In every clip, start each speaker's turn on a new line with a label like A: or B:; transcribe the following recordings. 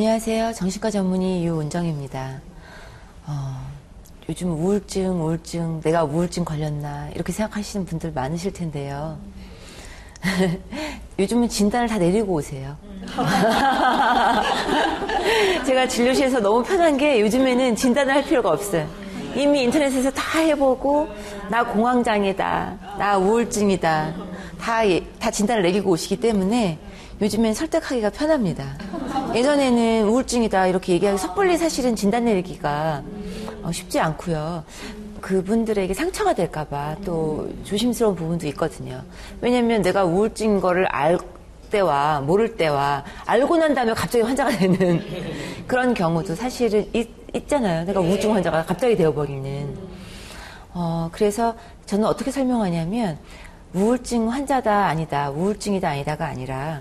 A: 안녕하세요. 정신과 전문의 유은정입니다. 어, 요즘 우울증, 우울증, 내가 우울증 걸렸나, 이렇게 생각하시는 분들 많으실 텐데요. 요즘은 진단을 다 내리고 오세요. 제가 진료실에서 너무 편한 게 요즘에는 진단을 할 필요가 없어요. 이미 인터넷에서 다 해보고, 나 공황장애다, 나 우울증이다, 다, 예, 다 진단을 내리고 오시기 때문에 요즘엔 설득하기가 편합니다. 예전에는 우울증이다 이렇게 얘기하기 섣불리 사실은 진단 내리기가 어, 쉽지 않고요. 그분들에게 상처가 될까봐 또 조심스러운 부분도 있거든요. 왜냐면 내가 우울증인 거를 알 때와 모를 때와 알고 난 다음에 갑자기 환자가 되는 그런 경우도 사실은 있, 잖아요 내가 우울증 환자가 갑자기 되어버리는. 어, 그래서 저는 어떻게 설명하냐면 우울증 환자다 아니다, 우울증이다 아니다가 아니라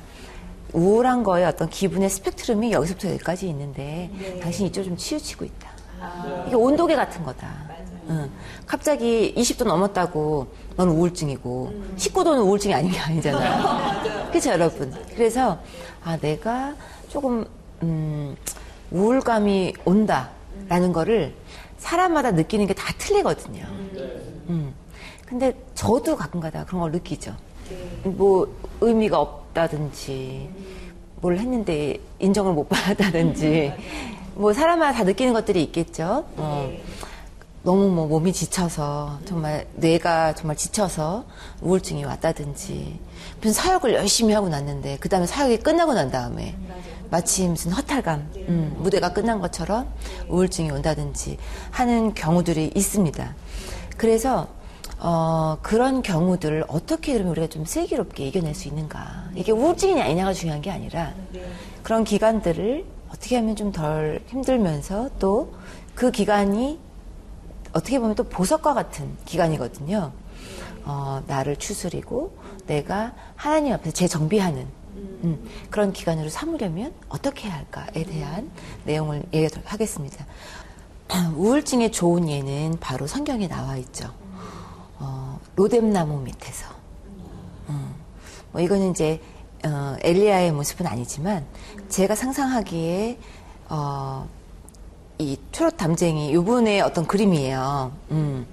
A: 우울한 거에 어떤 기분의 스펙트럼이 여기서부터 여기까지 있는데 네. 당신 이쪽 좀 치우치고 있다. 아. 이게 온도계 같은 거다. 응. 갑자기 20도 넘었다고 넌 우울증이고 음. 19도는 우울증이 아닌 게 아니잖아요. 그렇죠 여러분. 그래서 아 내가 조금 음, 우울감이 온다라는 거를 사람마다 느끼는 게 다 틀리거든요. 음. 근데 저도 가끔가다 그런 걸 느끼죠. 네. 뭐 의미가 없다든지 뭘 했는데 인정을 못 받았다든지 뭐 사람마다 다 느끼는 것들이 있겠죠. 어. 너무 뭐 몸이 지쳐서 정말 뇌가 정말 지쳐서 우울증이 왔다든지 무슨 사역을 열심히 하고 났는데 그 다음에 사역이 끝나고 난 다음에 마치 무슨 허탈감 음, 무대가 끝난 것처럼 우울증이 온다든지 하는 경우들이 있습니다. 그래서 어, 그런 경우들을 어떻게 그러면 우리가 좀 슬기롭게 이겨낼 수 있는가. 이게 우울증이냐 아니냐가 중요한 게 아니라 그런 기간들을 어떻게 하면 좀 덜 힘들면서 또 그 기간이 어떻게 보면 또 보석과 같은 기간이거든요. 어, 나를 추스리고 내가 하나님 앞에서 재정비하는 음, 그런 기간으로 삼으려면 어떻게 해야 할까에 대한 내용을 얘기하겠습니다. 우울증의 좋은 예는 바로 성경에 나와 있죠. 어, 로뎀나무 밑에서. 음, 뭐 이거는 이제 어, 엘리야의 모습은 아니지만 제가 상상하기에 어, 이 초록 담쟁이 요분의 어떤 그림이에요. 음,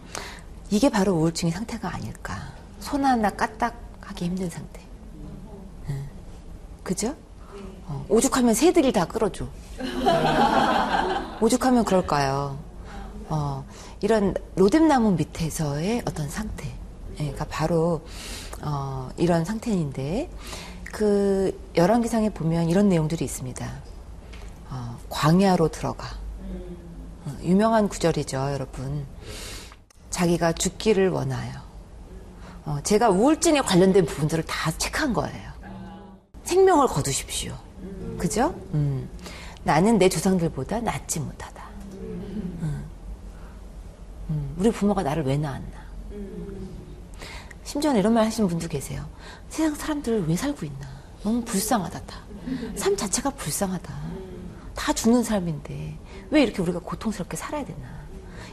A: 이게 바로 우울증의 상태가 아닐까. 손 하나 까딱하기 힘든 상태. 음, 그죠? 어, 오죽하면 새들이 다 끌어줘. 오죽하면 그럴까요? 어, 이런 로뎀나무 밑에서의 어떤 상태 가 바로 어, 이런 상태인데 그 열왕기상에 보면 이런 내용들이 있습니다. 어, 광야로 들어가. 어, 유명한 구절이죠, 여러분. 자기가 죽기를 원하여. 어, 제가 우울증에 관련된 부분들을 다 체크한 거예요. 생명을 거두십시오. 그죠? 음. 나는 내 조상들보다 낫지 못하다. 음, 우리 부모가 나를 왜 낳았나. 심지어는 이런 말 하시는 분도 계세요. 세상 사람들 왜 살고 있나. 너무 불쌍하다, 다. 삶 자체가 불쌍하다. 다 죽는 삶인데 왜 이렇게 우리가 고통스럽게 살아야 되나.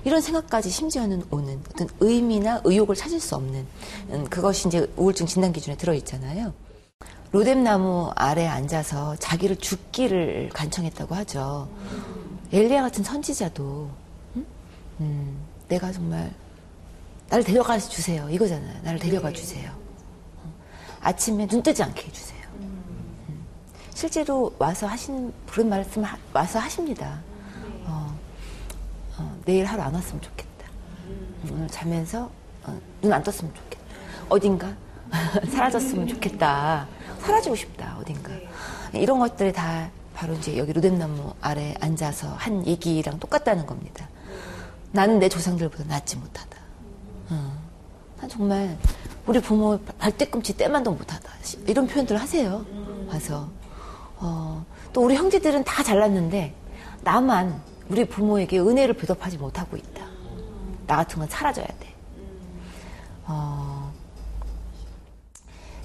A: 이런 생각까지 심지어는 오는 어떤 의미나 의욕을 찾을 수 없는 음, 그것이 이제 우울증 진단 기준에 들어있잖아요. 로뎀나무 아래 앉아서 자기를 죽기를 간청했다고 하죠. 엘리야 같은 선지자도 음? 음, 내가 정말 나를 데려가 주세요. 이거잖아요. 나를 데려가 주세요. 어. 아침에 눈 뜨지 않게 해주세요. 음. 실제로 와서 하신 그런 말씀 와서 하십니다. 어, 어, 내일 하루 안 왔으면 좋겠다. 오늘 자면서 어, 눈안 떴으면 좋겠다. 어딘가 사라졌으면 좋겠다. 사라지고 싶다. 어딘가 이런 것들이 다 바로 이제 여기 로뎀나무 아래 앉아서 한 얘기랑 똑같다는 겁니다. 나는 내 조상들보다 낫지 못하다. 어. 난 정말 우리 부모 발뒤꿈치 때만도 못하다. 이런 표현들을 하세요. 와서. 어, 또 우리 형제들은 다 잘났는데 나만 우리 부모에게 은혜를 배접하지 못하고 있다. 나 같은 건 사라져야 돼. 어,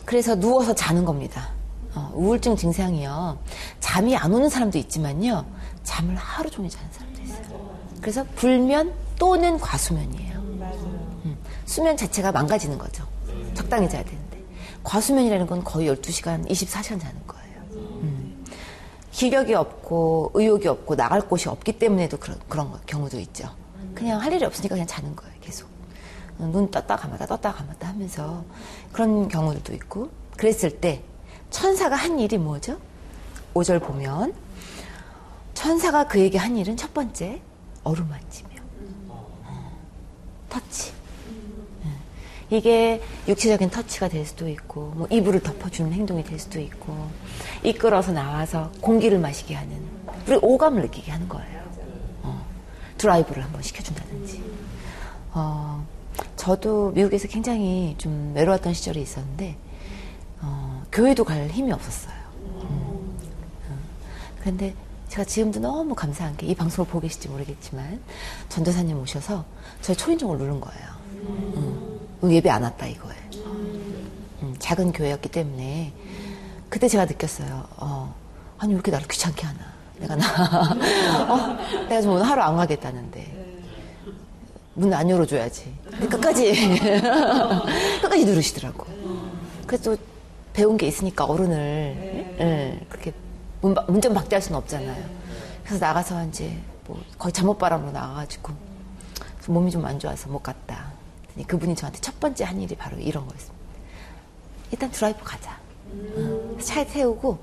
A: 그래서 누워서 자는 겁니다. 어, 우울증 증상이요. 잠이 안 오는 사람도 있지만요. 잠을 하루 종일 자는 사람. 그래서 불면 또는 과수면이에요. 음, 수면 자체가 망가지는 거죠. 적당히 자야 되는데. 과수면이라는 건 거의 12시간, 24시간 자는 거예요. 음. 기력이 없고 의욕이 없고 나갈 곳이 없기 때문에도 그런, 그런 경우도 있죠. 그냥 할 일이 없으니까 그냥 자는 거예요, 계속. 눈 떴다 감았다 떴다 감았다 하면서 그런 경우들도 있고 그랬을 때 천사가 한 일이 뭐죠? 5절 보면 천사가 그에게 한 일은 첫 번째 어루만지며 어, 터치 예. 이게 육체적인 터치가 될 수도 있고 뭐 이불을 덮어주는 행동이 될 수도 있고 이끌어서 나와서 공기를 마시게 하는 그리고 오감을 느끼게 하는 거예요 어, 드라이브를 한번 시켜준다든지 어, 저도 미국에서 굉장히 좀 외로웠던 시절이 있었는데 어, 교회도 갈 힘이 없었어요 음. 그런데 제가 지금도 너무 감사한 게 이 방송을 보고 계실지 모르겠지만 전도사님 오셔서 저희 초인종을 누른 거예요. 음. 예배 안 왔다 이거예요. 음, 작은 교회였기 때문에 그때 제가 느꼈어요. 어, 아니 왜 이렇게 나를 귀찮게 하나. 내가 나 어, 내가 좀 오늘 하루 안 가겠다는데 문 안 열어줘야지. 끝까지 끝까지 누르시더라고. 그래서 또 배운 게 있으니까 어른을 예, 그렇게 문, 문전 박대할 수는 없잖아요. 그래서 나가서 이제 뭐 거의 잠옷바람으로 나가가지고 몸이 좀 안 좋아서 못 갔다. 그분이 저한테 첫 번째 한 일이 바로 이런 거였습니다. 일단 드라이브 가자. 어, 차에 태우고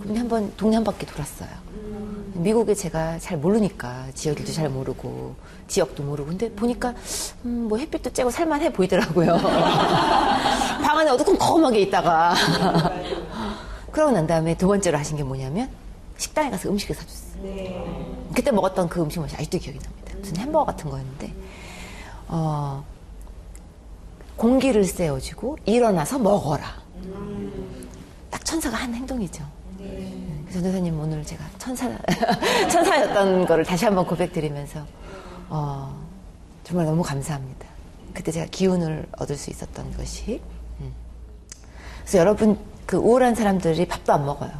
A: 그분이 한번 동네 한 바퀴 돌았어요. 미국에 제가 잘 모르니까 지역일도 잘 모르고 지역도 모르고 근데 보니까 음, 뭐 햇빛도 쬐고 살만해 보이더라고요. 방 안에 어두컴컴하게 있다가 그러고 난 다음에 두 번째로 하신 게 뭐냐면 식당에 가서 음식을 사줬어요. 네. 그때 먹었던 그 음식 맛이 아직도 기억이 납니다. 무슨 햄버거 같은 거였는데 어, 공기를 쐬어주고 일어나서 먹어라. 딱 천사가 한 행동이죠. 네. 전도사님 오늘 제가 천사 천사였던 거를 다시 한번 고백드리면서 어, 정말 너무 감사합니다. 그때 제가 기운을 얻을 수 있었던 것이. 음. 그래서 여러분 그 우울한 사람들이 밥도 안 먹어요.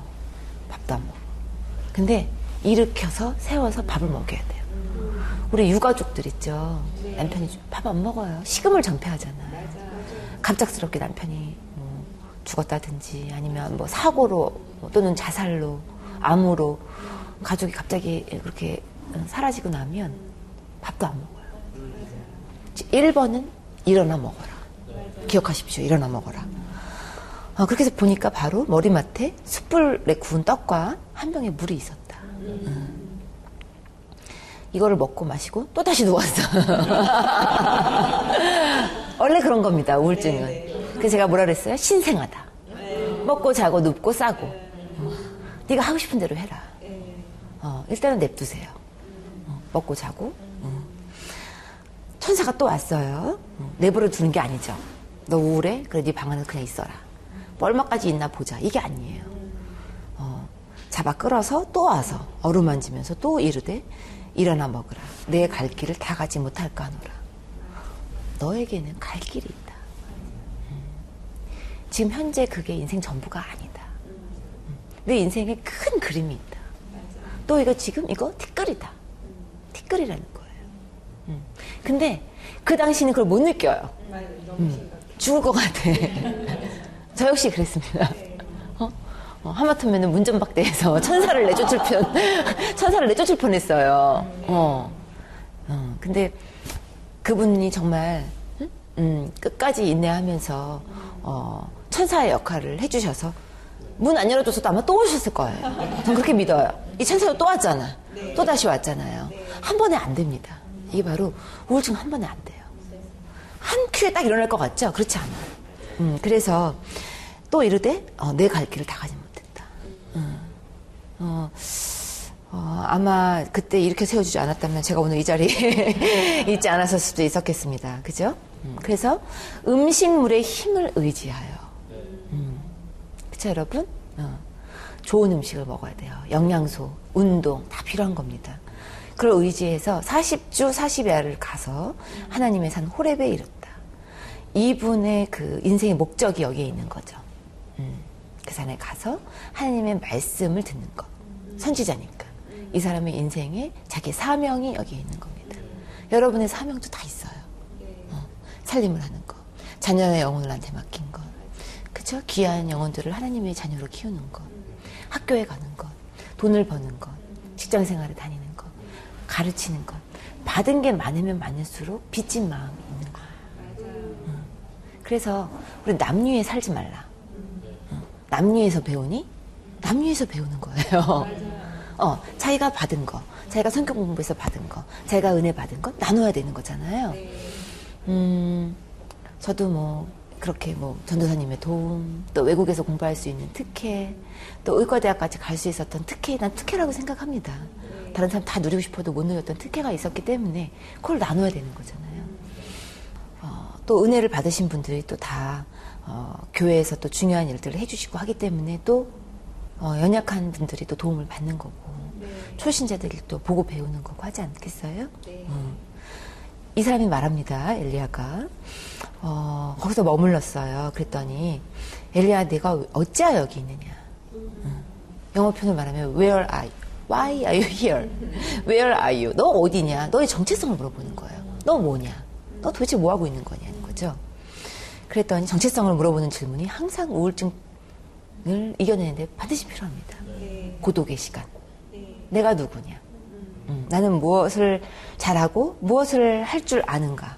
A: 밥도 안 먹어. 근데 일으켜서 세워서 밥을 먹여야 돼요. 우리 유가족들 있죠. 남편이 밥 안 먹어요. 식음을 정폐하잖아요. 갑작스럽게 남편이 뭐 죽었다든지 아니면 뭐 사고로 또는 자살로 암으로 가족이 갑자기 그렇게 사라지고 나면 밥도 안 먹어요. 1번은 일어나 먹어라. 기억하십시오. 일어나 먹어라. 어, 그렇게 해서 보니까 바로 머리맡에 숯불에 구운 떡과 한 병의 물이 있었다. 음. 이거를 먹고 마시고 또 다시 누웠어. 원래 그런 겁니다. 우울증은. 그래서 제가 뭐라 그랬어요? 신생하다. 먹고 자고 눕고 싸고. 어. 네가 하고 싶은 대로 해라. 어, 일단은 냅두세요. 어, 먹고 자고. 어. 천사가 또 왔어요. 어, 내버려 두는 게 아니죠. 너 우울해? 그래 네방 안에 그냥 있어라. 뭐 얼마까지 있나 보자. 이게 아니에요. 어, 잡아 끌어서 또 와서 어루만지면서 또 이르되 일어나 먹으라. 내 갈 길을 다 가지 못할까 하노라. 너에게는 갈 길이 있다. 음. 지금 현재 그게 인생 전부가 아니다. 음. 내 인생에 큰 그림이 있다. 또 이거 지금 이거 티끌이다. 티끌이라는 거예요. 음. 근데 그 당시는 그걸 못 느껴요. 음. 죽을 것 같아. 저 역시 그랬습니다. 어? 어, 하마터면 문전박대에서 천사를 내쫓을 편, 천사를 내쫓을 뻔 했어요. 어. 어. 근데 그분이 정말, 음, 끝까지 인내하면서, 어, 천사의 역할을 해주셔서, 문 안 열어줘서도 아마 또 오셨을 거예요. 전 그렇게 믿어요. 이 천사가 또 왔잖아. 또 다시 왔잖아요. 한 번에 안 됩니다. 이게 바로 우울증 한 번에 안 돼요. 한 큐에 딱 일어날 것 같죠? 그렇지 않아요. 음, 그래서 또 이르되 어, 내갈 길을 다 가지. 어, 어, 아마 그때 이렇게 세워주지 않았다면 제가 오늘 이 자리에 있지 않았을 수도 있었겠습니다. 그죠? 음, 그래서 음식물의 힘을 의지하여. 음, 그쵸, 여러분? 어, 좋은 음식을 먹어야 돼요. 영양소, 운동, 다 필요한 겁니다. 그걸 의지해서 40주 40야를 가서 하나님의 산 호랩에 이르다. 이분의 그 인생의 목적이 여기에 있는 거죠. 음, 그 산에 가서 하나님의 말씀을 듣는 것. 선지자니까. 이 사람의 인생에 자기 사명이 여기에 있는 겁니다. 여러분의 사명도 다 있어요. 어, 살림을 하는 것. 자녀의 영혼을 나한테 맡긴 것. 그쵸? 귀한 영혼들을 하나님의 자녀로 키우는 것. 학교에 가는 것. 돈을 버는 것, 직장 생활을 다니는 것, 가르치는 것. 받은 게 많으면 많을수록 빚진 마음이 있는 거예요. 응. 그래서 우리 남유에 살지 말라. 응. 남유에서 배우니? 남유에서 배우는 거예요. 어, 자기가 받은 거, 자기가 성격 공부에서 받은 거, 자기가 은혜 받은 거 나눠야 되는 거잖아요. 음, 저도 뭐 그렇게 뭐 전도사님의 도움, 또 외국에서 공부할 수 있는 특혜, 또 의과대학까지 갈 수 있었던 특혜, 난 특혜라고 생각합니다. 다른 사람 다 누리고 싶어도 못 누렸던 특혜가 있었기 때문에 그걸 나눠야 되는 거잖아요. 어, 또 은혜를 받으신 분들이 또 다 어, 교회에서 또 중요한 일들을 해주시고 하기 때문에 또 어, 연약한 분들이 또 도움을 받는 거고 네. 초신자들이 또 보고 배우는 거고 하지 않겠어요? 네. 음. 이 사람이 말합니다. 엘리야가 어, 거기서 머물렀어요. 그랬더니 엘리야 내가 어찌하여 여기 있느냐? 음. 영어 표현을 말하면 Where are you? Why are you here? Where are you? 너 어디냐? 너의 정체성을 물어보는 거예요. 너 뭐냐? 너 도대체 뭐 하고 있는 거냐는 거죠. 그랬더니 정체성을 물어보는 질문이 항상 우울증을 이겨내는데 반드시 필요합니다. 네. 고독의 시간. 네. 내가 누구냐? 음, 나는 무엇을 잘하고 무엇을 할 줄 아는가?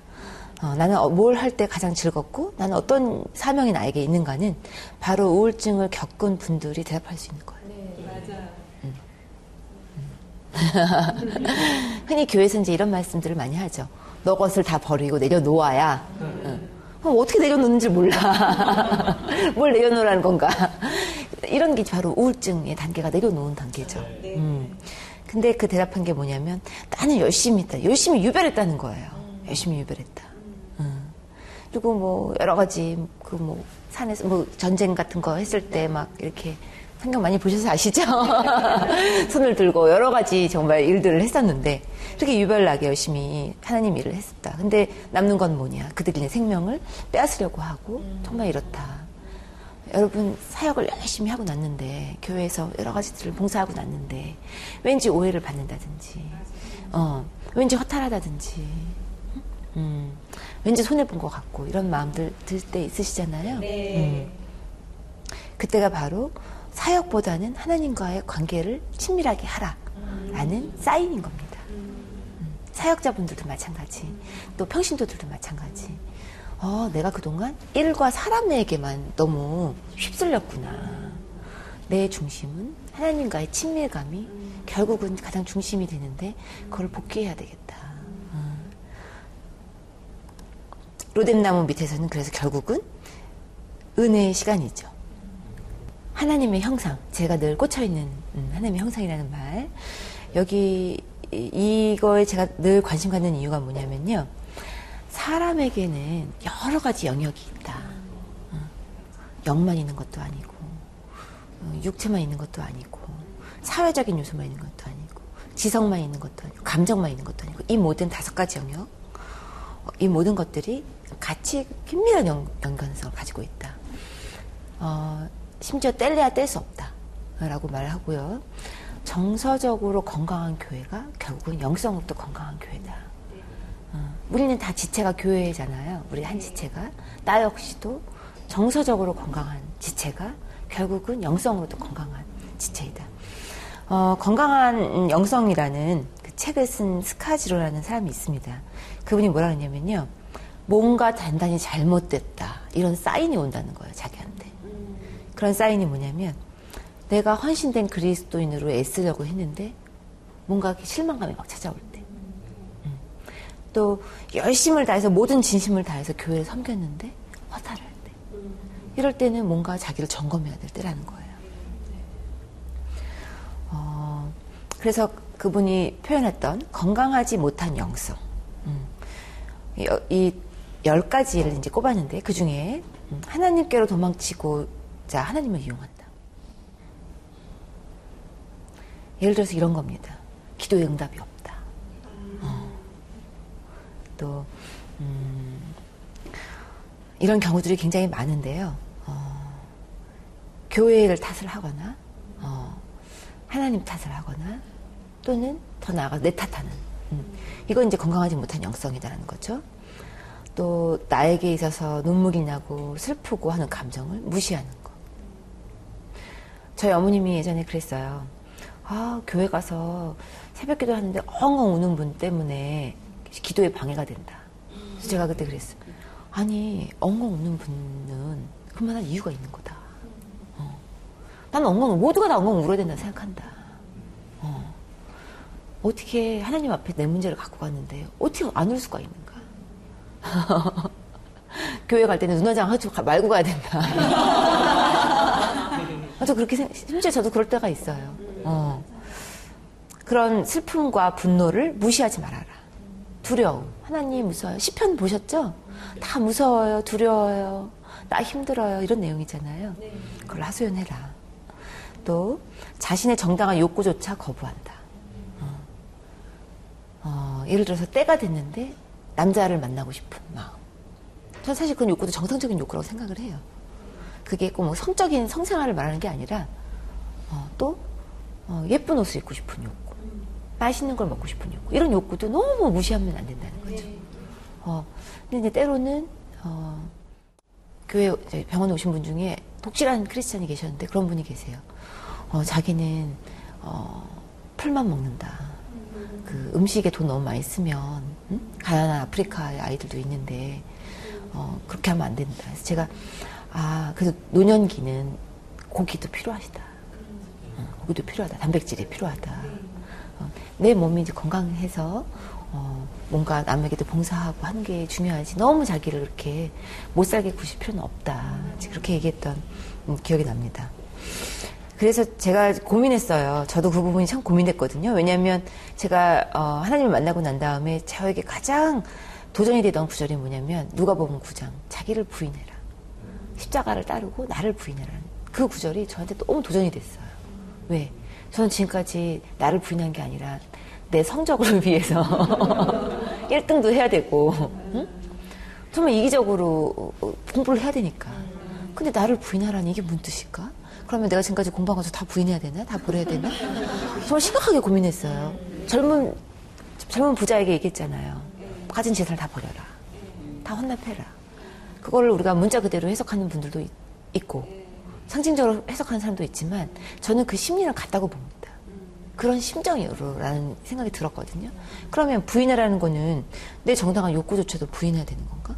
A: 어, 나는 어, 뭘할 때 가장 즐겁고 나는 어떤 사명이 나에게 있는가는 바로 우울증을 겪은 분들이 대답할 수 있는 거예요. 네, 맞아요. 음. 음. 흔히 교회에서 이제 이런 말씀들을 많이 하죠. 너 것을 다 버리고 내려놓아야. 응. 그럼 어떻게 내려놓는지 몰라. 뭘 내려놓으라는 건가. 이런 게 바로 우울증의 단계가 내려놓은 단계죠. 네. 음. 근데 그 대답한 게 뭐냐면 나는 열심히 했다. 열심히 유별했다는 거예요. 열심히 유별했다. 음. 그리고 뭐 여러 가지 그 뭐 산에서 뭐 전쟁 같은 거 했을 때 막 이렇게 성경 많이 보셔서 아시죠? 손을 들고 여러 가지 정말 일들을 했었는데 그렇게 유별나게 열심히 하나님 일을 했었다. 근데 남는 건 뭐냐? 그들의 생명을 빼앗으려고 하고 정말 이렇다. 여러분 사역을 열심히 하고 났는데 교회에서 여러 가지들을 봉사하고 났는데 왠지 오해를 받는다든지 어 왠지 허탈하다든지 음 왠지 손해 본 것 같고 이런 마음들 들 때 있으시잖아요. 네. 음. 그때가 바로 사역보다는 하나님과의 관계를 친밀하게 하라라는 음. 사인인 겁니다. 음. 사역자분들도 마찬가지, 또 평신도들도 마찬가지. 어, 내가 그동안 일과 사람에게만 너무 휩쓸렸구나. 내 중심은 하나님과의 친밀감이 결국은 가장 중심이 되는데 그걸 복귀해야 되겠다. 어. 로뎀나무 밑에서는 그래서 결국은 은혜의 시간이죠. 하나님의 형상, 제가 늘 꽂혀있는 음, 하나님의 형상이라는 말. 여기 이거에 제가 늘 관심 갖는 이유가 뭐냐면요. 사람에게는 여러 가지 영역이 있다. 어, 영만 있는 것도 아니고, 어, 육체만 있는 것도 아니고, 사회적인 요소만 있는 것도 아니고, 지성만 있는 것도 아니고, 감정만 있는 것도 아니고, 이 모든 다섯 가지 영역, 어, 이 모든 것들이 같이 긴밀한 연, 연관성을 가지고 있다. 어, 심지어 뗄래야 뗄 수 없다. 라고 말하고요. 정서적으로 건강한 교회가 결국은 영성으로도 건강한 교회다. 어, 우리는 다 지체가 교회잖아요. 우리 한 지체가. 나 역시도 정서적으로 건강한 지체가 결국은 영성으로도 건강한 지체이다. 어, 건강한 영성이라는 그 책을 쓴 스카지로라는 사람이 있습니다. 그분이 뭐라 그러냐면요. 뭔가 단단히 잘못됐다. 이런 사인이 온다는 거예요, 자기한테. 그런 사인이 뭐냐면 내가 헌신된 그리스도인으로 애쓰려고 했는데 뭔가 실망감이 막 찾아올 때. 또 열심을 다해서 모든 진심을 다해서 교회를 섬겼는데 허탈할 때. 이럴 때는 뭔가 자기를 점검해야 될 때라는 거예요. 어, 그래서 그분이 표현했던 건강하지 못한 영성. 음, 이열 가지를 이제 꼽았는데 그 중에 음, 하나님께로 도망치고 자 하나님을 이용한다. 예를 들어서 이런 겁니다. 기도의 응답이 없다. 또 음, 이런 경우들이 굉장히 많은데요. 어, 교회를 탓을 하거나 어, 하나님 탓을 하거나 또는 더 나아가 내 탓하는 음, 이건 이제 건강하지 못한 영성이다라는 거죠. 또 나에게 있어서 눈물이 나고 슬프고 하는 감정을 무시하는 거. 저희 어머님이 예전에 그랬어요. 아, 교회 가서 새벽 기도 하는데 엉엉 우는 분 때문에 기도에 방해가 된다. 그래서 제가 그때 그랬어요. 아니, 엉엉 우는 분은 그만한 이유가 있는 거다. 어. 나는 엉엉, 모두가 다 엉엉 울어야 된다 생각한다. 어. 어떻게 하나님 앞에 내 문제를 갖고 갔는데 어떻게 안 울 수가 있는가? 교회 갈 때는 눈화장 하지 말고 가야 된다. 저 그렇게 생, 심지어 저도 그럴 때가 있어요. 어. 그런 슬픔과 분노를 무시하지 말아라. 두려움. 하나님 무서워요. 시편 보셨죠? 다 무서워요. 두려워요. 나 힘들어요. 이런 내용이잖아요. 그걸 하소연해라. 또 자신의 정당한 욕구조차 거부한다. 어. 어, 예를 들어서 때가 됐는데 남자를 만나고 싶은 마음. 전 사실 그런 욕구도 정상적인 욕구라고 생각을 해요. 그게 꼭 뭐 성적인 성생활을 말하는 게 아니라 어, 또 어, 예쁜 옷을 입고 싶은 욕구, 맛있는 걸 먹고 싶은 욕구 이런 욕구도 너무 무시하면 안 된다는 거죠. 어, 근데 이제 때로는 어, 교회 병원 에 오신 분 중에 독실한 크리스찬이 계셨는데 그런 분이 계세요. 어, 자기는 어, 풀만 먹는다. 그 음식에 돈 너무 많이 쓰면 응? 가난한 아프리카의 아이들도 있는데 어, 그렇게 하면 안 된다. 그래서 제가 아 그래서 노년기는 고기도 필요하시다. 어, 고기도 필요하다. 단백질이 필요하다. 어, 내 몸이 이제 건강해서 어, 뭔가 남에게도 봉사하고 하는 게 중요하지. 너무 자기를 그렇게 못 살게 구실 필요는 없다. 그렇게 얘기했던 음, 기억이 납니다. 그래서 제가 고민했어요. 저도 그 부분이 참 고민됐거든요. 왜냐하면 제가 어, 하나님을 만나고 난 다음에 저에게 가장 도전이 되던 구절이 뭐냐면 누가 보면 구장 자기를 부인해라. 십자가를 따르고 나를 부인해라. 그 구절이 저한테 너무 도전이 됐어요. 왜? 저는 지금까지 나를 부인한 게 아니라 내 성적을 위해서 1등도 해야 되고 응? 정말 이기적으로 공부를 해야 되니까. 근데 나를 부인하라니 이게 무슨 뜻일까? 그러면 내가 지금까지 공부한 것도 다 부인해야 되나? 다 버려야 되나? 정말 심각하게 고민했어요. 젊은 젊은 부자에게 얘기했잖아요. 가진 재산을 다 버려라. 다 헌납해라. 그거를 우리가 문자 그대로 해석하는 분들도 있, 있고 상징적으로 해석하는 사람도 있지만 저는 그 심리를 같다고 봅니다. 그런 심정으로라는 생각이 들었거든요. 그러면 부인하라는 거는 내 정당한 욕구조차도 부인해야 되는 건가?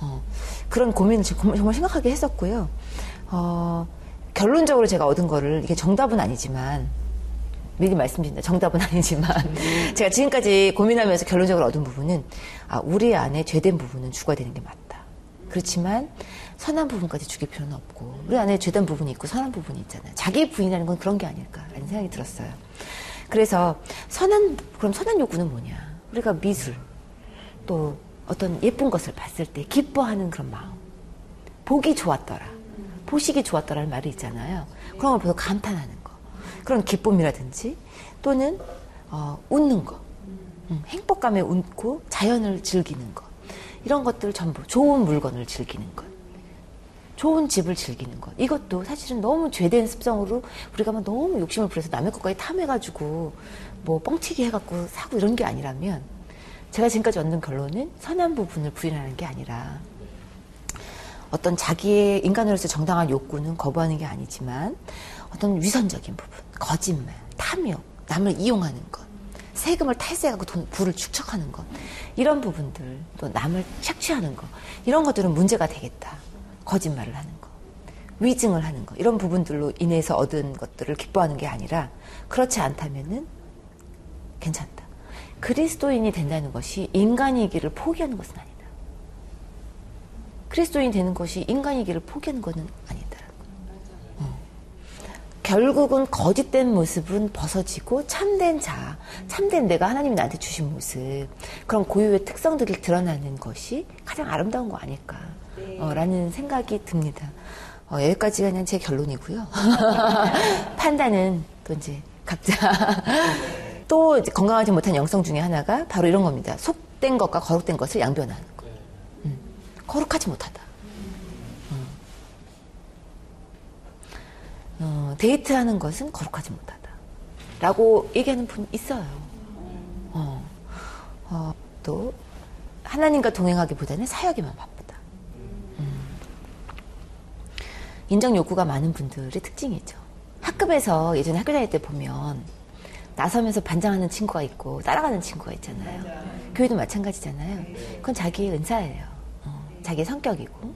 A: 어, 그런 고민을 정말 심각하게 했었고요. 어, 결론적으로 제가 얻은 거를 이게 정답은 아니지만 미리 말씀드린다. 정답은 아니지만 제가 지금까지 고민하면서 결론적으로 얻은 부분은 아, 우리 안에 죄된 부분은 죽어야 되는 게 맞다. 그렇지만 선한 부분까지 죽일 필요는 없고 우리 안에 죄된 부분이 있고 선한 부분이 있잖아요. 자기 부인하는 건 그런 게 아닐까라는 생각이 들었어요. 그래서 선한 그럼 선한 요구는 뭐냐? 우리가 미술 또 어떤 예쁜 것을 봤을 때 기뻐하는 그런 마음, 보기 좋았더라, 보시기 좋았더라는 말이 있잖아요. 그런 걸 보고 감탄하는 거, 그런 기쁨이라든지 또는 어, 웃는 거, 음, 행복감에 웃고 자연을 즐기는 거. 이런 것들 전부 좋은 물건을 즐기는 것. 좋은 집을 즐기는 것. 이것도 사실은 너무 죄된 습성으로 우리가 막 너무 욕심을 부려서 남의 것까지 탐해가지고 뭐 뻥튀기 해갖고 사고 이런 게 아니라면 제가 지금까지 얻는 결론은 선한 부분을 부인하는 게 아니라 어떤 자기의 인간으로서 정당한 욕구는 거부하는 게 아니지만 어떤 위선적인 부분, 거짓말, 탐욕, 남을 이용하는 것, 세금을 탈세하고 돈, 부를 축적하는 것. 이런 부분들 또 남을 착취하는 것. 이런 것들은 문제가 되겠다. 거짓말을 하는 것. 위증을 하는 것. 이런 부분들로 인해서 얻은 것들을 기뻐하는 게 아니라 그렇지 않다면은 괜찮다. 그리스도인이 된다는 것이 인간이기를 포기하는 것은 아니다. 그리스도인이 되는 것이 인간이기를 포기하는 것은 아니다 결국은 거짓된 모습은 벗어지고 참된 자, 참된 내가 하나님이 나한테 주신 모습, 그런 고유의 특성들이 드러나는 것이 가장 아름다운 거 아닐까 라는 네. 생각이 듭니다. 어, 여기까지가 그냥 제 결론이고요. 판단은 또 이제 각자 또 건강하지 못한 영성 중에 하나가 바로 이런 겁니다. 속된 것과 거룩된 것을 양변하는 거. 음, 거룩하지 못하다. 어, 데이트하는 것은 거룩하지 못하다. 라고 얘기하는 분 있어요. 어, 어, 또, 하나님과 동행하기보다는 사역에만 바쁘다. 음. 인정 욕구가 많은 분들의 특징이죠. 학급에서 예전에 학교 다닐 때 보면 나서면서 반장하는 친구가 있고 따라가는 친구가 있잖아요. 교회도 마찬가지잖아요. 그건 자기의 은사예요. 어, 자기의 성격이고.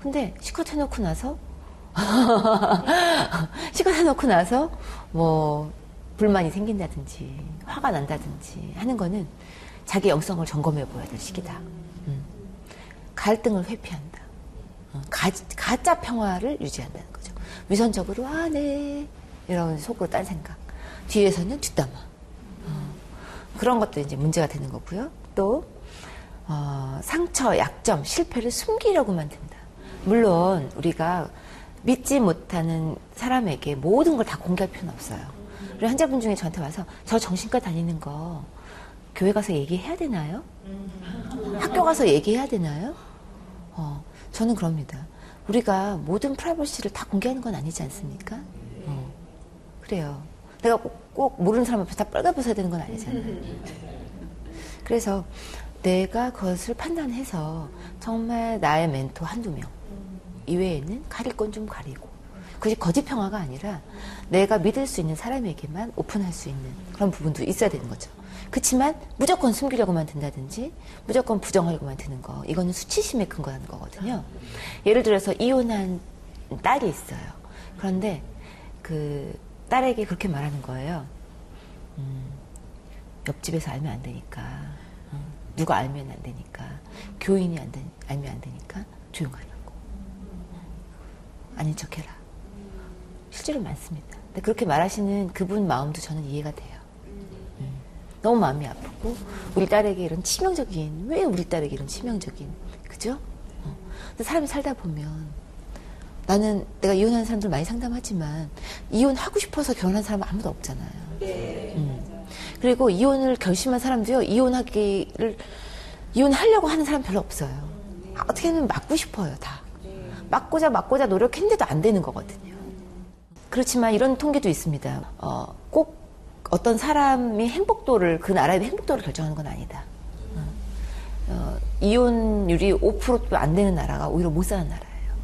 A: 근데 시컷 해놓고 나서 시컷 해놓고 나서 뭐 불만이 생긴다든지 화가 난다든지 하는 거는 자기 영성을 점검해 보아야 될 시기다. 음. 갈등을 회피한다. 어, 가, 가짜 평화를 유지한다는 거죠. 위선적으로 아 네. 이런 속으로 딴 생각. 뒤에서는 뒷담화. 어, 그런 것도 이제 문제가 되는 거고요. 또 어, 상처, 약점, 실패를 숨기려고 만 든다. 물론 우리가 믿지 못하는 사람에게 모든 걸 다 공개할 필요는 없어요. 우리 환자분 중에 저한테 와서 저 정신과 다니는 거 교회 가서 얘기해야 되나요? 학교 가서 얘기해야 되나요? 어, 저는 그럽니다. 우리가 모든 프라이버시를 다 공개하는 건 아니지 않습니까? 어, 그래요. 내가 꼭, 꼭 모르는 사람 앞에서 다 빨가벗어야 되는 건 아니잖아요. 그래서 내가 그것을 판단해서 정말 나의 멘토 한두 명 이외에는 가릴 건 좀 가리고 그것이 거짓 평화가 아니라 내가 믿을 수 있는 사람에게만 오픈할 수 있는 그런 부분도 있어야 되는 거죠. 그렇지만 무조건 숨기려고만 든다든지 무조건 부정하려고만 드는 거 이거는 수치심에 근거하는 거거든요. 예를 들어서 이혼한 딸이 있어요. 그런데 그 딸에게 그렇게 말하는 거예요. 음, 옆집에서 알면 안 되니까 어, 누가 알면 안 되니까 교인이 안 되, 알면 안 되니까 조용하라고 아닌 척해라. 실제로 많습니다. 근데 그렇게 말하시는 그분 마음도 저는 이해가 돼요. 음, 너무 마음이 아프고 우리 딸에게 이런 치명적인 왜 우리 딸에게 이런 치명적인 그죠? 어. 근데 사람이 살다 보면 나는 내가 이혼하는 사람들 많이 상담하지만 이혼하고 싶어서 결혼한 사람은 아무도 없잖아요. 음. 그리고 이혼을 결심한 사람도요 이혼하기를 이혼하려고 하는 사람 별로 없어요. 어떻게 하면 막고 싶어요 다. 막고자 막고자 노력했는데도 안 되는 거거든요. 그렇지만 이런 통계도 있습니다. 어, 꼭 어떤 사람이 행복도를 그 나라의 행복도를 결정하는 건 아니다. 어, 이혼율이 5%도 안 되는 나라가 오히려 못 사는 나라예요.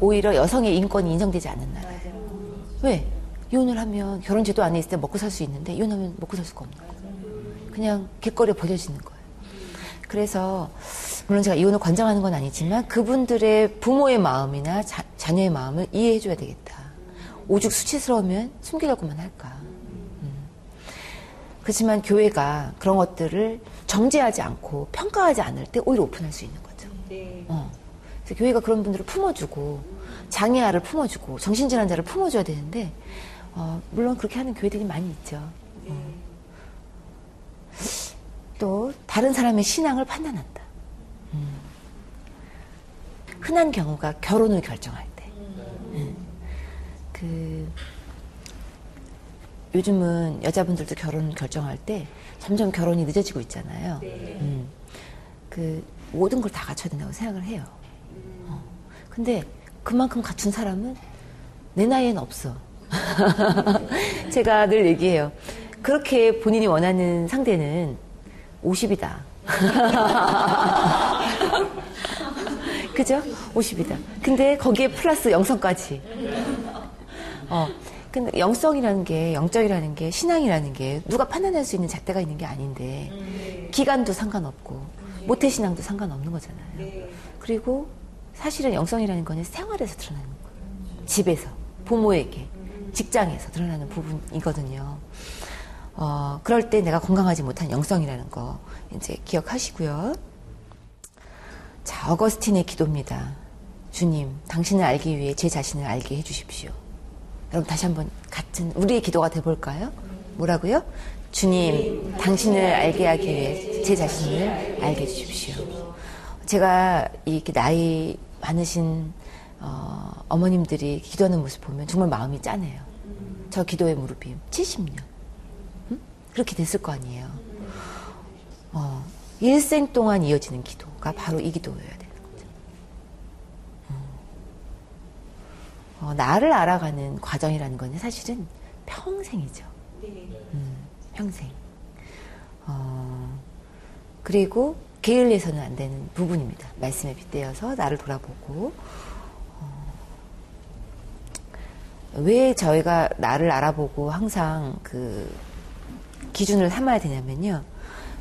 A: 오히려 여성의 인권이 인정되지 않는 나라예요. 왜? 이혼을 하면 결혼제도 안에 있을 때 먹고 살 수 있는데 이혼하면 먹고 살 수가 없는 거예요. 그냥 길거리에 버려지는 거예요. 그래서 물론 제가 이혼을 권장하는 건 아니지만 그분들의 부모의 마음이나 자, 자녀의 마음을 이해해줘야 되겠다. 오죽 수치스러우면 숨기려고만 할까. 음. 그렇지만 교회가 그런 것들을 정죄하지 않고 평가하지 않을 때 오히려 오픈할 수 있는 거죠.
B: 네.
A: 어. 그래서 교회가 그런 분들을 품어주고 장애아를 품어주고 정신질환자를 품어줘야 되는데 어, 물론 그렇게 하는 교회들이 많이 있죠. 어. 또 다른 사람의 신앙을 판단한다. 음. 흔한 경우가 결혼을 결정할 때. 음. 그 요즘은 여자분들도 결혼 결정할 때 점점 결혼이 늦어지고 있잖아요. 음. 그 모든 걸 다 갖춰야 된다고 생각을 해요. 어. 근데 그만큼 갖춘 사람은 내 나이엔 없어. 제가 늘 얘기해요. 그렇게 본인이 원하는 상대는 50이다. 그죠? 50이다. 근데 거기에 플러스 영성까지. 어. 근데 영성이라는 게, 영적이라는 게, 신앙이라는 게 누가 판단할 수 있는 잣대가 있는 게 아닌데, 기간도 상관없고, 모태 신앙도 상관없는 거잖아요. 그리고 사실은 영성이라는 거는 생활에서 드러나는 거예요. 집에서, 부모에게, 직장에서 드러나는 부분이거든요. 어, 그럴 때 내가 건강하지 못한 영성이라는 거 이제 기억하시고요. 자, 어거스틴의 기도입니다. 주님, 당신을 알기 위해 제 자신을 알게 해주십시오. 여러분 다시 한번 같은 우리의 기도가 돼볼까요? 뭐라고요? 주님, 당신을 알게 하기 위해 제 자신을 알게 해주십시오. 제가 이렇게 나이 많으신 어, 어머님들이 기도하는 모습 보면 정말 마음이 짠해요. 저 기도의 무릎이 70년. 응? 그렇게 됐을 거 아니에요. 어, 일생 동안 이어지는 기도 가 바로 이 기도여야 되는 거죠. 어, 나를 알아가는 과정이라는 건 사실은 평생이죠. 음, 평생. 어, 그리고 게을리해서는 안 되는 부분입니다. 말씀에 빗대어서 나를 돌아보고 왜 저희가 나를 알아보고 항상 그 기준을 삼아야 되냐면요.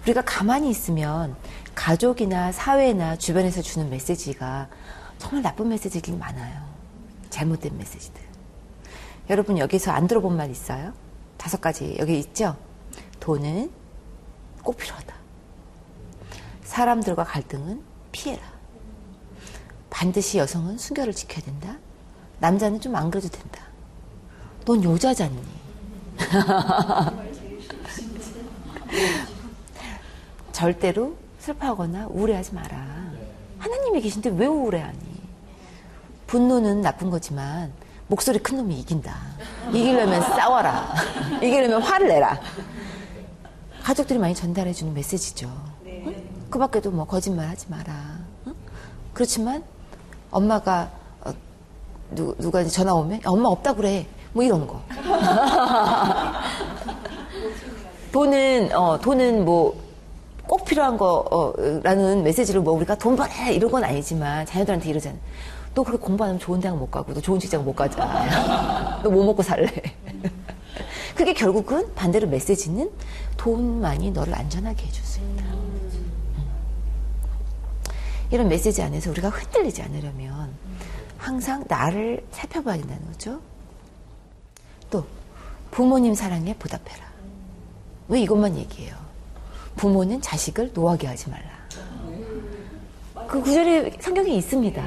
A: 우리가 가만히 있으면 가족이나 사회나 주변에서 주는 메시지가 정말 나쁜 메시지들이 많아요. 잘못된 메시지들. 여러분 여기서 안 들어본 말 있어요? 다섯 가지 여기 있죠? 돈은 꼭 필요하다. 사람들과 갈등은 피해라. 반드시 여성은 순결을 지켜야 된다. 남자는 좀 안 그래도 된다. 넌 여자잖니. 절대로 슬퍼하거나 우울해하지 마라. 하나님이 계신데 왜 우울해하니? 분노는 나쁜 거지만 목소리 큰 놈이 이긴다. 이기려면 싸워라. 이기려면 화를 내라. 가족들이 많이 전달해주는 메시지죠. 응? 그 밖에도 뭐 거짓말 하지 마라. 응? 그렇지만 엄마가 어, 누, 누가 전화 오면 엄마 없다 그래. 뭐 이런 거. 돈은 어, 돈은 뭐 꼭 필요한 거라는 메시지를 뭐 우리가 돈 벌래 이런 건 아니지만 자녀들한테 이러잖아. 너 그렇게 공부 안 하면 좋은 대학 못 가고 너 좋은 직장 못 가자. 너 뭐 먹고 살래? 그게 결국은 반대로 메시지는 돈만이 너를 안전하게 해줄 수 있다. 이런 메시지 안에서 우리가 흔들리지 않으려면 항상 나를 살펴봐야 된다는 거죠. 또 부모님 사랑에 보답해라. 왜 이것만 얘기해요? 부모는 자식을 노하게 하지 말라. 그 구절이 성경에 있습니다.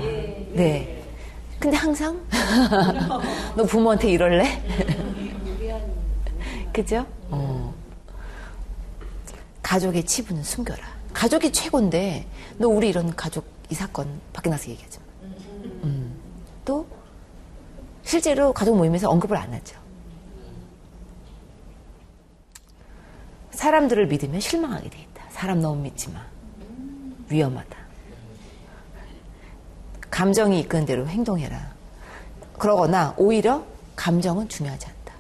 A: 네. 근데 항상 너 부모한테 이럴래? 그죠? 어. 가족의 치부는 숨겨라. 가족이 최고인데 너 우리 이런 가족 이 사건 밖에 나서 얘기하지 마. 음. 또 실제로 가족 모임에서 언급을 안 하죠. 사람들을 믿으면 실망하게 돼 있다. 사람 너무 믿지 마. 위험하다. 감정이 이끄는 대로 행동해라. 그러거나 오히려 감정은 중요하지 않다.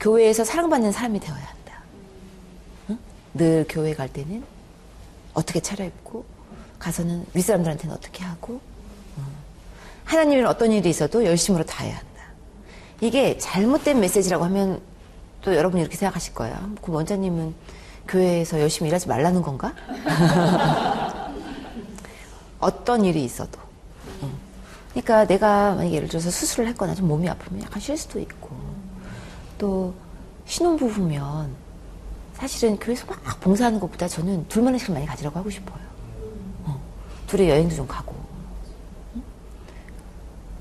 A: 교회에서 사랑받는 사람이 되어야 한다. 응? 늘 교회 갈 때는 어떻게 차려입고 가서는 윗사람들한테는 어떻게 하고 하나님은 어떤 일이 있어도 열심으로 다 해야 한다. 이게 잘못된 메시지라고 하면 또 여러분이 이렇게 생각하실 거예요. 그 원장님은 교회에서 열심히 일하지 말라는 건가? 어떤 일이 있어도. 그러니까 내가 만약 예를 들어서 수술을 했거나 좀 몸이 아프면 약간 쉴 수도 있고 또 신혼부부면 사실은 교회에서 막 봉사하는 것보다 저는 둘만의 시간 많이 가지라고 하고 싶어요. 어, 둘의 여행도 좀 가고.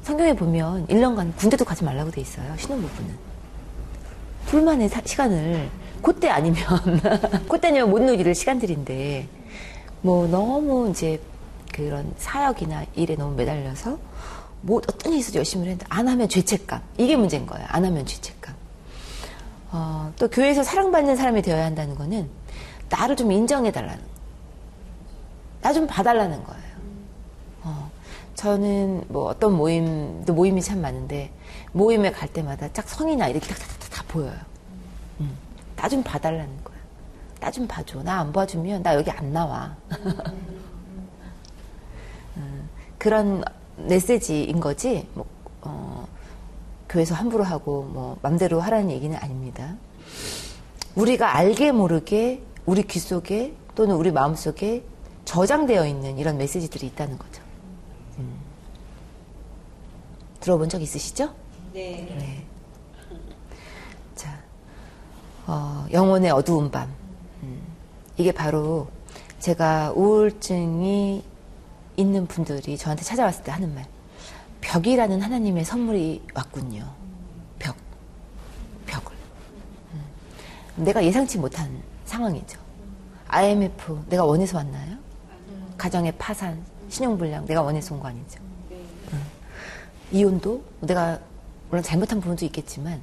A: 성경에 보면 1년간 군대도 가지 말라고 돼 있어요. 신혼부부는. 둘만의 사, 시간을 그때 아니면 그때면 못 누릴 시간들인데 뭐 너무 이제 그런 사역이나 일에 너무 매달려서 뭐 어떤 있어도 열심히 했는데 안 하면 죄책감 이게 문제인 거예요. 안 하면 죄책감. 어, 또 교회에서 사랑받는 사람이 되어야 한다는 거는 나를 좀 인정해 달라는 나 좀 봐달라는 거예요. 어, 저는 뭐 어떤 모임도 모임이 참 많은데 모임에 갈 때마다 짝 성이나 이렇게 다, 다, 보여요. 음, 나좀 봐달라는 거야. 나 좀 봐줘. 나 안 봐주면 나 여기 안 나와. 음, 그런 메시지인 거지. 뭐, 어, 교회에서 함부로 하고 뭐 맘대로 하라는 얘기는 아닙니다. 우리가 알게 모르게 우리 귀 속에 또는 우리 마음 속에 저장되어 있는 이런 메시지들이 있다는 거죠. 음. 들어본 적 있으시죠?
B: 네.
A: 네. 자, 어, 영혼의 어두운 밤. 음, 이게 바로 제가 우울증이 있는 분들이 저한테 찾아왔을 때 하는 말. 벽이라는 하나님의 선물이 왔군요. 벽. 벽을. 음, 내가 예상치 못한 상황이죠. IMF, 내가 원해서 왔나요? 가정의 파산, 신용불량, 내가 원해서 온 거 아니죠. 음. 이혼도 내가 물론 잘못한 부분도 있겠지만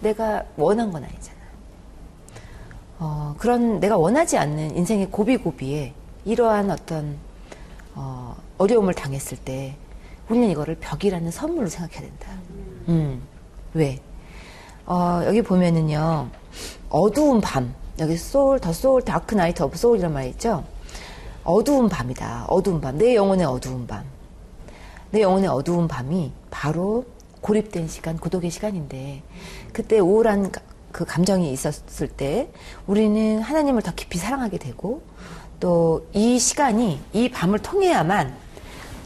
A: 내가 원한 건 아니잖아요. 어, 그런 내가 원하지 않는 인생의 고비고비에 이러한 어떤 어, 어려움을 당했을 때 우리는 이거를 벽이라는 선물로 생각해야 된다. 음, 왜? 어, 여기 보면은요, 어두운 밤. 여기 soul, the soul, dark night of soul이란 말이 있죠? 어두운 밤이다. 어두운 밤. 내 영혼의 어두운 밤. 내 영혼의 어두운 밤이 바로 고립된 시간, 고독의 시간인데 그때 우울한 그 감정이 있었을 때 우리는 하나님을 더 깊이 사랑하게 되고 또 이 시간이 이 밤을 통해야만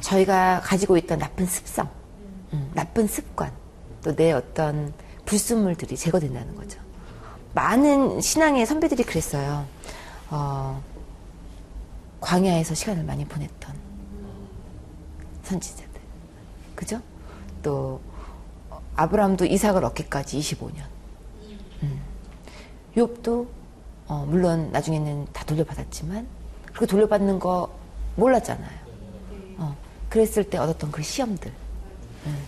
A: 저희가 가지고 있던 나쁜 습성, 음, 나쁜 습관, 또 내 어떤 불순물들이 제거된다는 거죠. 많은 신앙의 선배들이 그랬어요. 어, 광야에서 시간을 많이 보냈던 선지자들. 그죠? 또, 아브라함도 이삭을 얻기까지 25년. 음. 욥도, 어, 물론 나중에는 다 돌려받았지만, 그 돌려받는 거 몰랐잖아요. 어, 그랬을 때 얻었던 그 시험들. 음.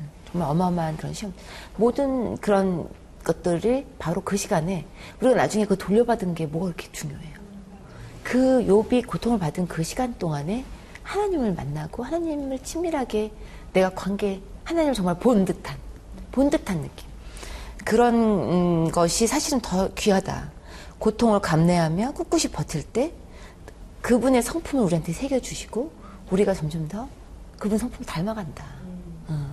A: 음. 정말 어마어마한 그런 시험. 모든 그런 것들을 바로 그 시간에 우리가 나중에 그 돌려받은 게 뭐가 그렇게 중요해요. 그 욥이 고통을 받은 그 시간 동안에 하나님을 만나고 하나님을 친밀하게 내가 관계 하나님을 정말 본 듯한 본 듯한 느낌 그런 음, 것이 사실은 더 귀하다. 고통을 감내하며 꿋꿋이 버틸 때 그분의 성품을 우리한테 새겨주시고 우리가 점점 더 그분 성품을 닮아간다. 어.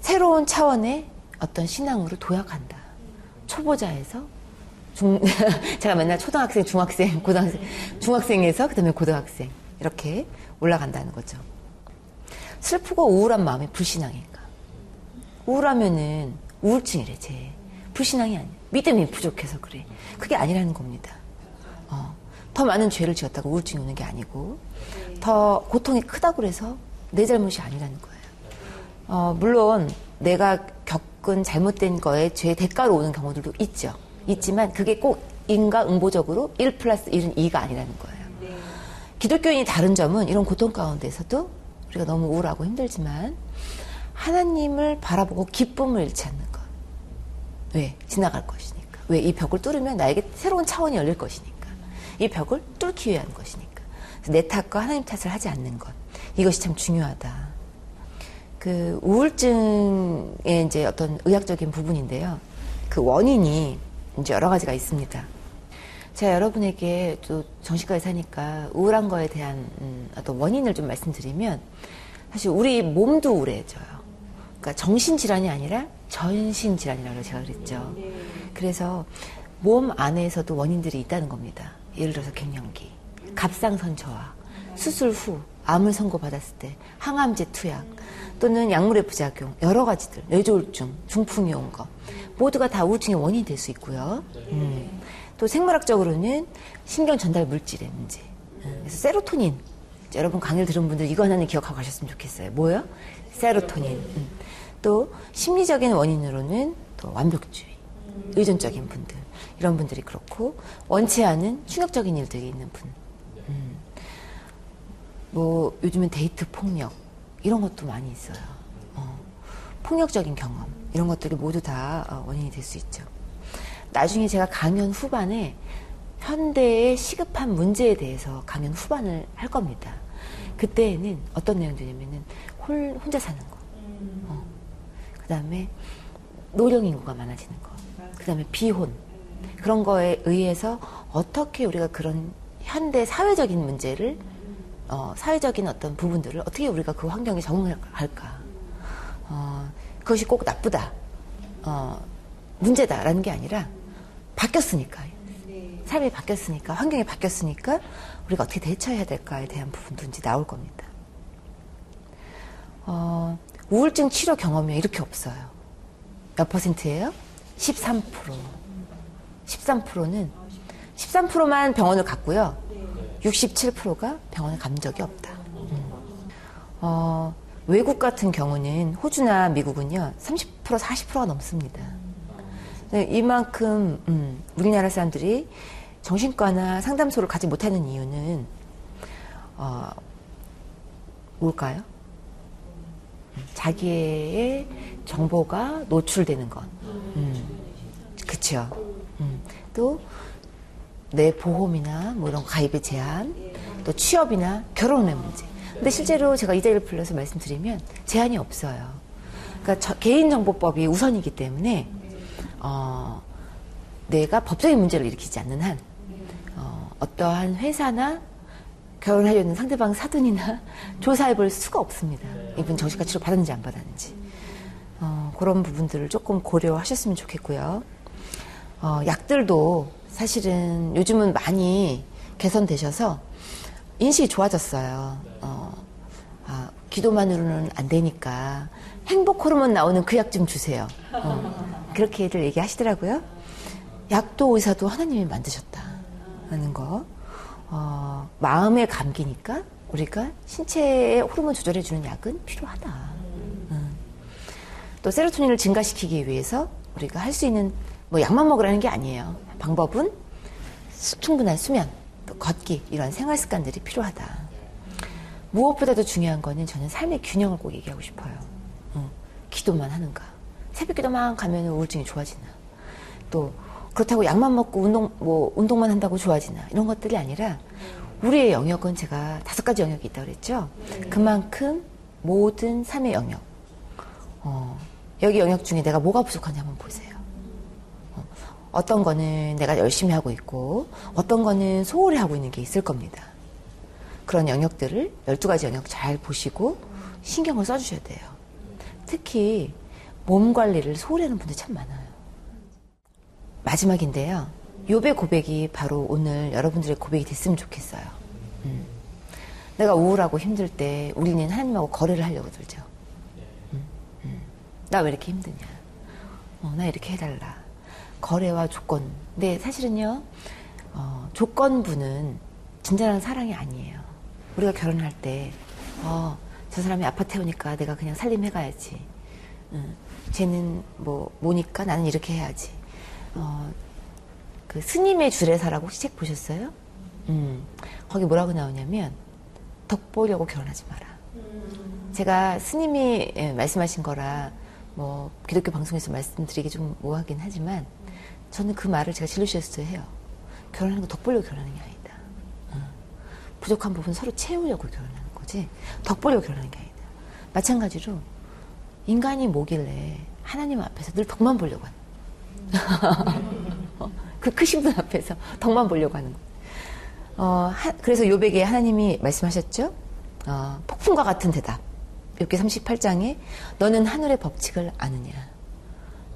A: 새로운 차원의 어떤 신앙으로 도약한다. 초보자에서 중, 제가 맨날 초등학생, 중학생, 고등학생, 중학생에서 그다음에 고등학생 이렇게 올라간다는 거죠. 슬프고 우울한 마음이 불신앙인가? 우울하면은 우울증이래, 쟤. 불신앙이 아니야. 믿음이 부족해서 그래. 그게 아니라는 겁니다. 어, 더 많은 죄를 지었다고 우울증이 오는 게 아니고, 더 고통이 크다고 그래서 내 잘못이 아니라는 거예요. 어, 물론 내가 겪은 잘못된 거에 죄 대가로 오는 경우들도 있죠. 있지만 그게 꼭 인과응보적으로 1 플러스 1은 2가 아니라는 거예요. 기독교인이 다른 점은 이런 고통 가운데서도 우리가 너무 우울하고 힘들지만 하나님을 바라보고 기쁨을 잃지 않는 것. 왜? 지나갈 것이니까. 왜? 이 벽을 뚫으면 나에게 새로운 차원이 열릴 것이니까. 이 벽을 뚫기 위한 것이니까. 내 탓과 하나님 탓을 하지 않는 것. 이것이 참 중요하다. 그 우울증의 이제 어떤 의학적인 부분인데요. 그 원인이 이제 여러 가지가 있습니다. 제가 여러분에게 또 정신과에 사니까 우울한 거에 대한 음, 어떤 원인을 좀 말씀드리면 사실 우리 몸도 우울해져요. 그러니까 정신질환이 아니라 전신질환이라고 제가 그랬죠. 그래서 몸 안에서도 원인들이 있다는 겁니다. 예를 들어서 갱년기, 갑상선 저하, 수술 후 암을 선고받았을 때 항암제 투약 또는 약물의 부작용 여러 가지들 뇌졸중 중풍이 온거 모두가 다 우울증의 원인이 될 수 있고요. 음. 또 생물학적으로는 신경 전달 물질의 문제. 음. 그래서 세로토닌 여러분 강의를 들은 분들 이거 하나는 기억하고 가셨으면 좋겠어요. 뭐요? 세로토닌. 음. 또 심리적인 원인으로는 또 완벽주의, 의존적인 분들 이런 분들이 그렇고 원치 않은 충격적인 일들이 있는 분. 음. 뭐 요즘은 데이트 폭력 이런 것도 많이 있어요. 어. 폭력적인 경험 이런 것들이 모두 다 어, 원인이 될 수 있죠. 나중에 제가 강연 후반에 현대의 시급한 문제에 대해서 강연 후반을 할 겁니다. 그때에는 어떤 내용들이냐면은 홀, 혼자 사는 거, 어. 그 다음에 노령 인구가 많아지는 거, 그 다음에 비혼 그런 거에 의해서 어떻게 우리가 그런 현대 사회적인 문제를 어, 사회적인 어떤 부분들을 어떻게 우리가 그 환경에 적응을 할까? 어, 그것이 꼭 나쁘다, 어, 문제다라는 게 아니라 바뀌었으니까 삶이 바뀌었으니까 환경이 바뀌었으니까 우리가 어떻게 대처해야 될까에 대한 부분도 이제 나올 겁니다. 어, 우울증 치료 경험이 이렇게 없어요. 몇 퍼센트예요? 13%. 13%는 13%만 병원을 갔고요. 67%가 병원을 간 적이 없다. 음. 어, 외국 같은 경우는 호주나 미국은요 30% 40%가 넘습니다. 네, 이만큼 음, 우리나라 사람들이 정신과나 상담소를 가지 못하는 이유는 어, 뭘까요? 자기의 정보가 노출되는 것. 음, 그쵸. 음, 또, 내 보험이나 뭐 이런 가입의 제한, 또 취업이나 결혼의 문제. 근데 실제로 제가 이 자리를 불러서 말씀드리면 제한이 없어요. 그러니까 개인정보법이 우선이기 때문에 어, 내가 법적인 문제를 일으키지 않는 한 어, 어떠한 회사나 결혼하려는 상대방 사돈이나 조사해 볼 수가 없습니다. 이분 정신과 치료 받았는지 안 받았는지. 어, 그런 부분들을 조금 고려하셨으면 좋겠고요. 어, 약들도 사실은 요즘은 많이 개선되셔서 인식이 좋아졌어요. 어, 아, 기도만으로는 안 되니까 행복 호르몬 나오는 그 약 좀 주세요. 어, 그렇게들 얘기하시더라고요. 약도 의사도 하나님이 만드셨다 하는 거. 어, 마음의 감기니까 우리가 신체의 호르몬 조절해 주는 약은 필요하다. 음. 또 세로토닌을 증가시키기 위해서 우리가 할 수 있는 뭐 약만 먹으라는 게 아니에요. 방법은 수, 충분한 수면, 또 걷기 이런 생활 습관들이 필요하다. 무엇보다도 중요한 거는 저는 삶의 균형을 꼭 얘기하고 싶어요. 어, 기도만 하는가? 새벽 기도만 가면 우울증이 좋아지나? 또 그렇다고 약만 먹고 운동 뭐 운동만 한다고 좋아지나? 이런 것들이 아니라 우리의 영역은 제가 다섯 가지 영역이 있다고 그랬죠. 그만큼 모든 삶의 영역. 어, 여기 영역 중에 내가 뭐가 부족한지 한번 보세요. 어, 어떤 거는 내가 열심히 하고 있고, 어떤 거는 소홀히 하고 있는 게 있을 겁니다. 그런 영역들을 12가지 영역 잘 보시고 신경을 써주셔야 돼요. 특히 몸 관리를 소홀히 하는 분들 참 많아요. 마지막인데요. 요배 고백이 바로 오늘 여러분들의 고백이 됐으면 좋겠어요. 음. 내가 우울하고 힘들 때 우리는 하나님하고 거래를 하려고 들죠. 음, 음. 나왜 이렇게 힘드냐? 어, 나 이렇게 해달라. 거래와 조건. 근데 사실은요, 어, 조건부는 진정한 사랑이 아니에요. 우리가 결혼할 때, 어, 저 사람이 아파트 오니까 내가 그냥 살림해 가야지. 응. 쟤는 뭐, 뭐니까 나는 이렇게 해야지. 어, 그 스님의 주례사라고 혹시 책 보셨어요? 음, 거기 뭐라고 나오냐면, 덕 보려고 결혼하지 마라. 제가 스님이 예, 말씀하신 거라, 뭐, 기독교 방송에서 말씀드리기 좀 뭐하긴 하지만, 저는 그 말을 제가 진로시에서도 해요. 결혼하는 거 덕 보려고 결혼하는 게 아니다. 부족한 부분 서로 채우려고 결혼하는 거지 덕 보려고 결혼하는 게 아니다. 마찬가지로 인간이 뭐길래 하나님 앞에서 늘 덕만 보려고 하는 그 크신 분 앞에서 덕만 보려고 하는 거. 어, 하, 그래서 요백에 하나님이 말씀하셨죠. 어, 폭풍과 같은 대답. 욥기 38장에 너는 하늘의 법칙을 아느냐?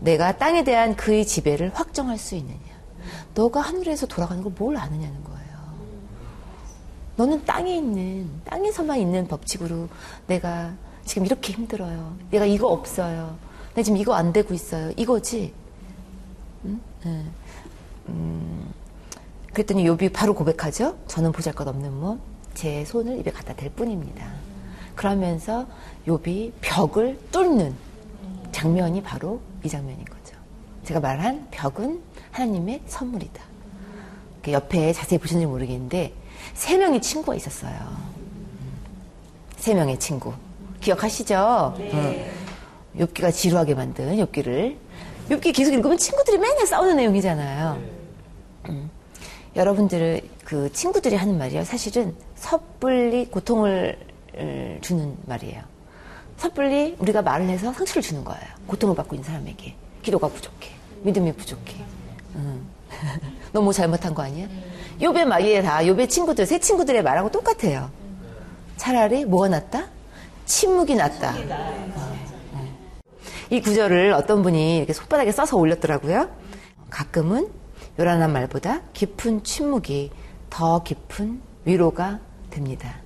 A: 내가 땅에 대한 그의 지배를 확정할 수 있느냐? 너가 하늘에서 돌아가는 걸 뭘 아느냐는 거예요. 너는 땅에 있는, 땅에서만 있는 법칙으로 내가 지금 이렇게 힘들어요. 내가 이거 없어요. 나 지금 이거 안 되고 있어요. 이거지? 응? 응. 음, 그랬더니 욥이 바로 고백하죠. 저는 보잘것없는 몸, 제 손을 입에 갖다 댈 뿐입니다. 그러면서 욥이 벽을 뚫는 장면이 바로 이 장면인 거죠. 제가 말한 벽은 하나님의 선물이다. 옆에 자세히 보셨는지 모르겠는데 세 명의 친구가 있었어요. 세 명의 친구. 기억하시죠? 네. 응. 욥기가 지루하게 만든 욥기를. 욥기 계속 읽으면 친구들이 맨날 싸우는 내용이잖아요. 음. 여러분들 그 친구들이 하는 말이요. 사실은 섣불리 고통을 주는 말이에요. 섣불리 우리가 말을 해서 상처를 주는 거예요. 고통을 받고 있는 사람에게. 기도가 부족해. 믿음이 부족해. 음. 너무 잘못한 거 아니야? 요배 말이 다 요배 친구들, 새 친구들의 말하고 똑같아요. 차라리 뭐가 낫다? 침묵이 낫다. 어, 네. 이 구절을 어떤 분이 이렇게 손바닥에 써서 올렸더라고요. 가끔은 요란한 말보다 깊은 침묵이 더 깊은 위로가 됩니다.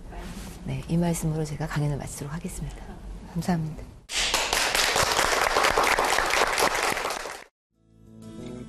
A: 네, 이 말씀으로 제가 강연을 마치도록 하겠습니다. 감사합니다.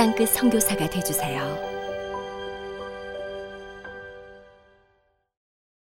C: 땅끝 선교사가 되주세요.